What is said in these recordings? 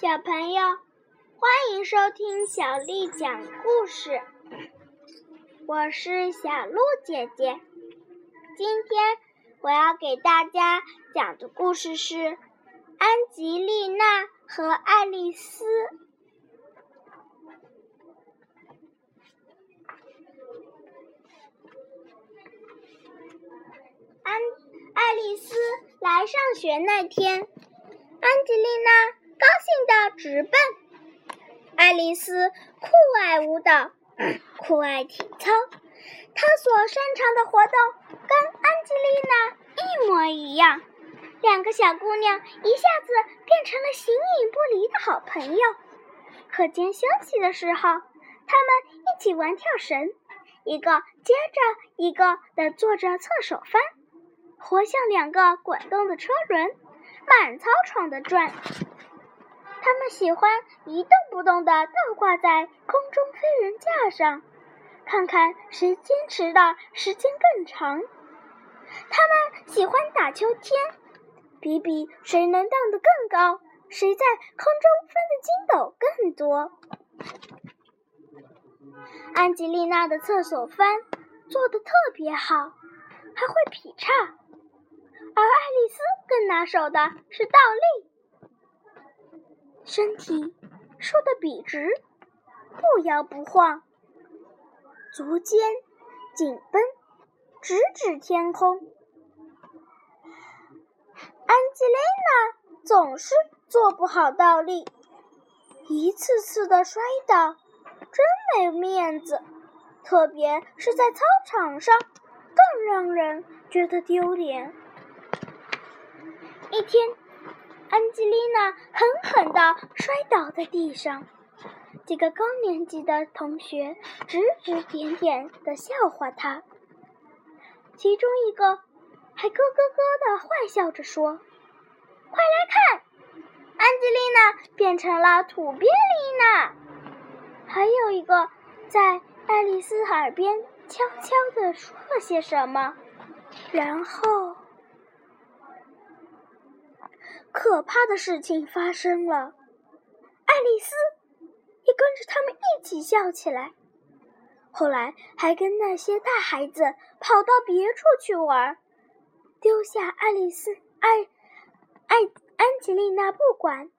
小朋友，欢迎收听小丽讲故事。我是小鹿姐姐。今天我要给大家讲的故事是《安吉丽娜和爱丽丝》。安爱丽丝来上学那天，直奔。爱丽丝酷爱舞蹈，酷爱体操，她所擅长的活动跟安吉丽娜一模一样。两个小姑娘一下子变成了形影不离的好朋友。课间休息的时候，她们一起玩跳绳，一个接着一个的做着侧手翻，活像两个滚动的车轮，满操场的转。他们喜欢一动不动地倒挂在空中飞人架上，看看谁坚持的时间更长。他们喜欢打秋千，比比谁能荡得更高，谁在空中翻的筋斗更多。安吉丽娜的厕所翻做得特别好，还会劈叉，而爱丽丝更拿手的是倒立。身体竖得笔直，不摇不晃，足尖紧绷，直指天空。安吉丽娜总是做不好倒立，一次次的摔倒，真没面子。特别是在操场上，更让人觉得丢脸。一天。安吉丽娜狠狠地摔倒在地上，几个高年级的同学指指点点地笑话她，其中一个还咯咯咯地坏笑着说：“快来看，安吉丽娜变成了土鳖丽娜。”还有一个在爱丽丝耳边悄悄地说了些什么，然后。可怕的事情发生了，爱丽丝也跟着他们一起笑起来。后来还跟那些大孩子跑到别处去玩，丢下爱丽丝、爱爱安吉丽娜不管，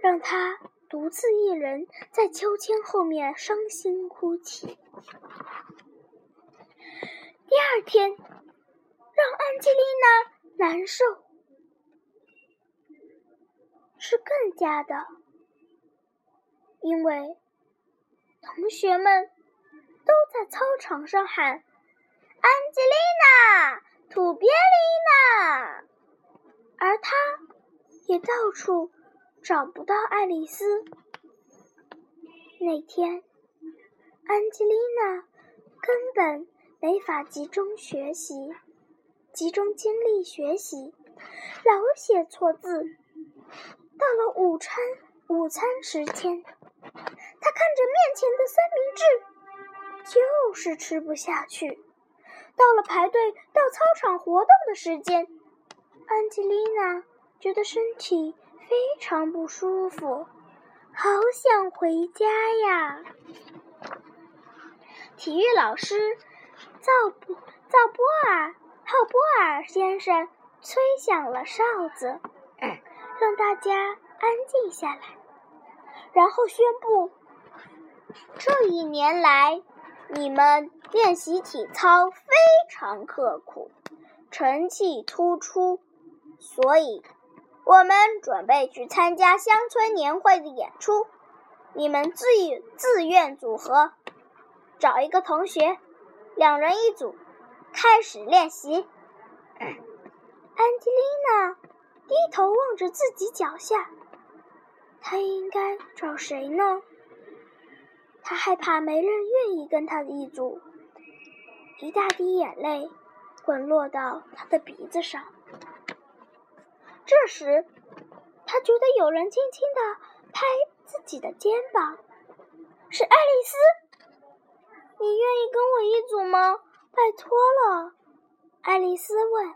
让她独自一人在秋千后面伤心哭泣。第二天，让安吉丽娜难受。是更加的，因为同学们都在操场上喊“安吉丽娜，土鳖丽娜”，而他也到处找不到爱丽丝。那天，安吉丽娜根本没法集中学习，集中精力学习，老写错字。到了午餐午餐时间，他看着面前的三明治，就是吃不下去。到了排队到操场活动的时间，安吉丽娜觉得身体非常不舒服，好想回家呀。体育老师赵波赵波尔浩波尔先生吹响了哨子。让大家安静下来，然后宣布：这一年来，你们练习体操非常刻苦，成绩突出，所以我们准备去参加乡村年会的演出。你们自自愿组合，找一个同学，两人一组，开始练习。安吉丽娜。低头望着自己脚下，他应该找谁呢？他害怕没人愿意跟他一组，一大滴眼泪滚落到他的鼻子上。这时，他觉得有人轻轻地拍自己的肩膀，是爱丽丝。你愿意跟我一组吗？拜托了，爱丽丝问。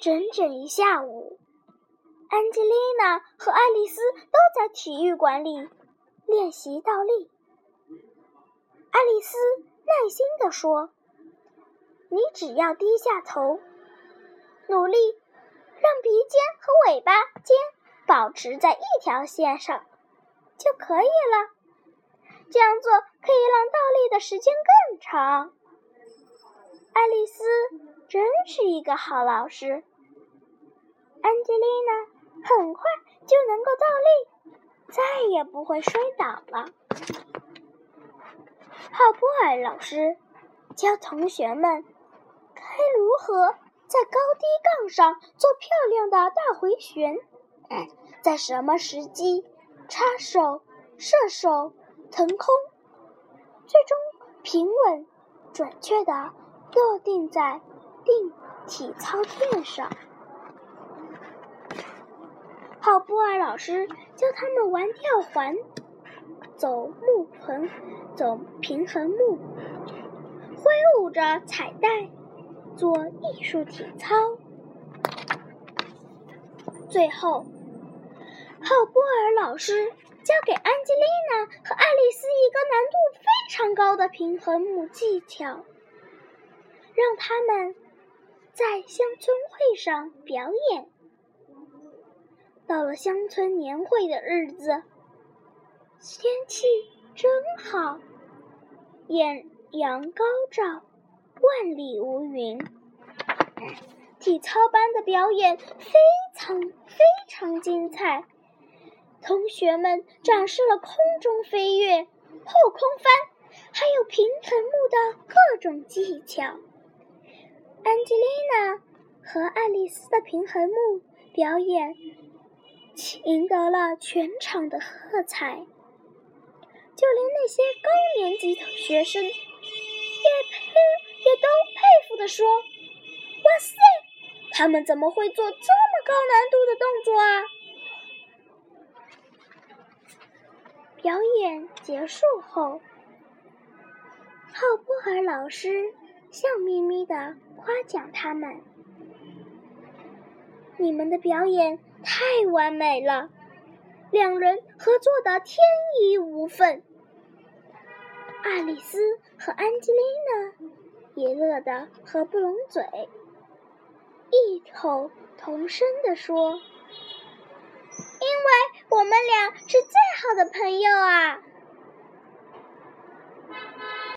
整整一下午，安吉丽娜和爱丽丝都在体育馆里练习倒立。爱丽丝耐心地说：“你只要低下头，努力让鼻尖和尾巴尖保持在一条线上，就可以了。这样做可以让倒立的时间更长。”爱丽丝真是一个好老师。安吉丽娜很快就能够倒立，再也不会摔倒了。浩波尔老师教同学们该如何在高低杠上做漂亮的大回旋，在什么时机插手、射手、腾空，最终平稳、准确的落定在定体操垫上。浩波尔老师教他们玩跳环、走木盆、走平衡木，挥舞着彩带做艺术体操。最后，浩波尔老师教给安吉丽娜和爱丽丝一个难度非常高的平衡木技巧，让他们在乡村会上表演。到了乡村年会的日子，天气真好，艳阳高照，万里无云。体操班的表演非常非常精彩，同学们展示了空中飞跃、后空翻，还有平衡木的各种技巧。安吉丽娜和爱丽丝的平衡木表演。赢得了全场的喝彩，就连那些高年级的学生也佩也都佩服地说：“哇塞，他们怎么会做这么高难度的动作啊？”表演结束后，浩波尔老师笑眯眯地夸奖他们：“你们的表演。”太完美了，两人合作的天衣无缝。爱丽丝和安吉丽娜也乐得合不拢嘴，异口同声地说：“因为我们俩是最好的朋友啊！”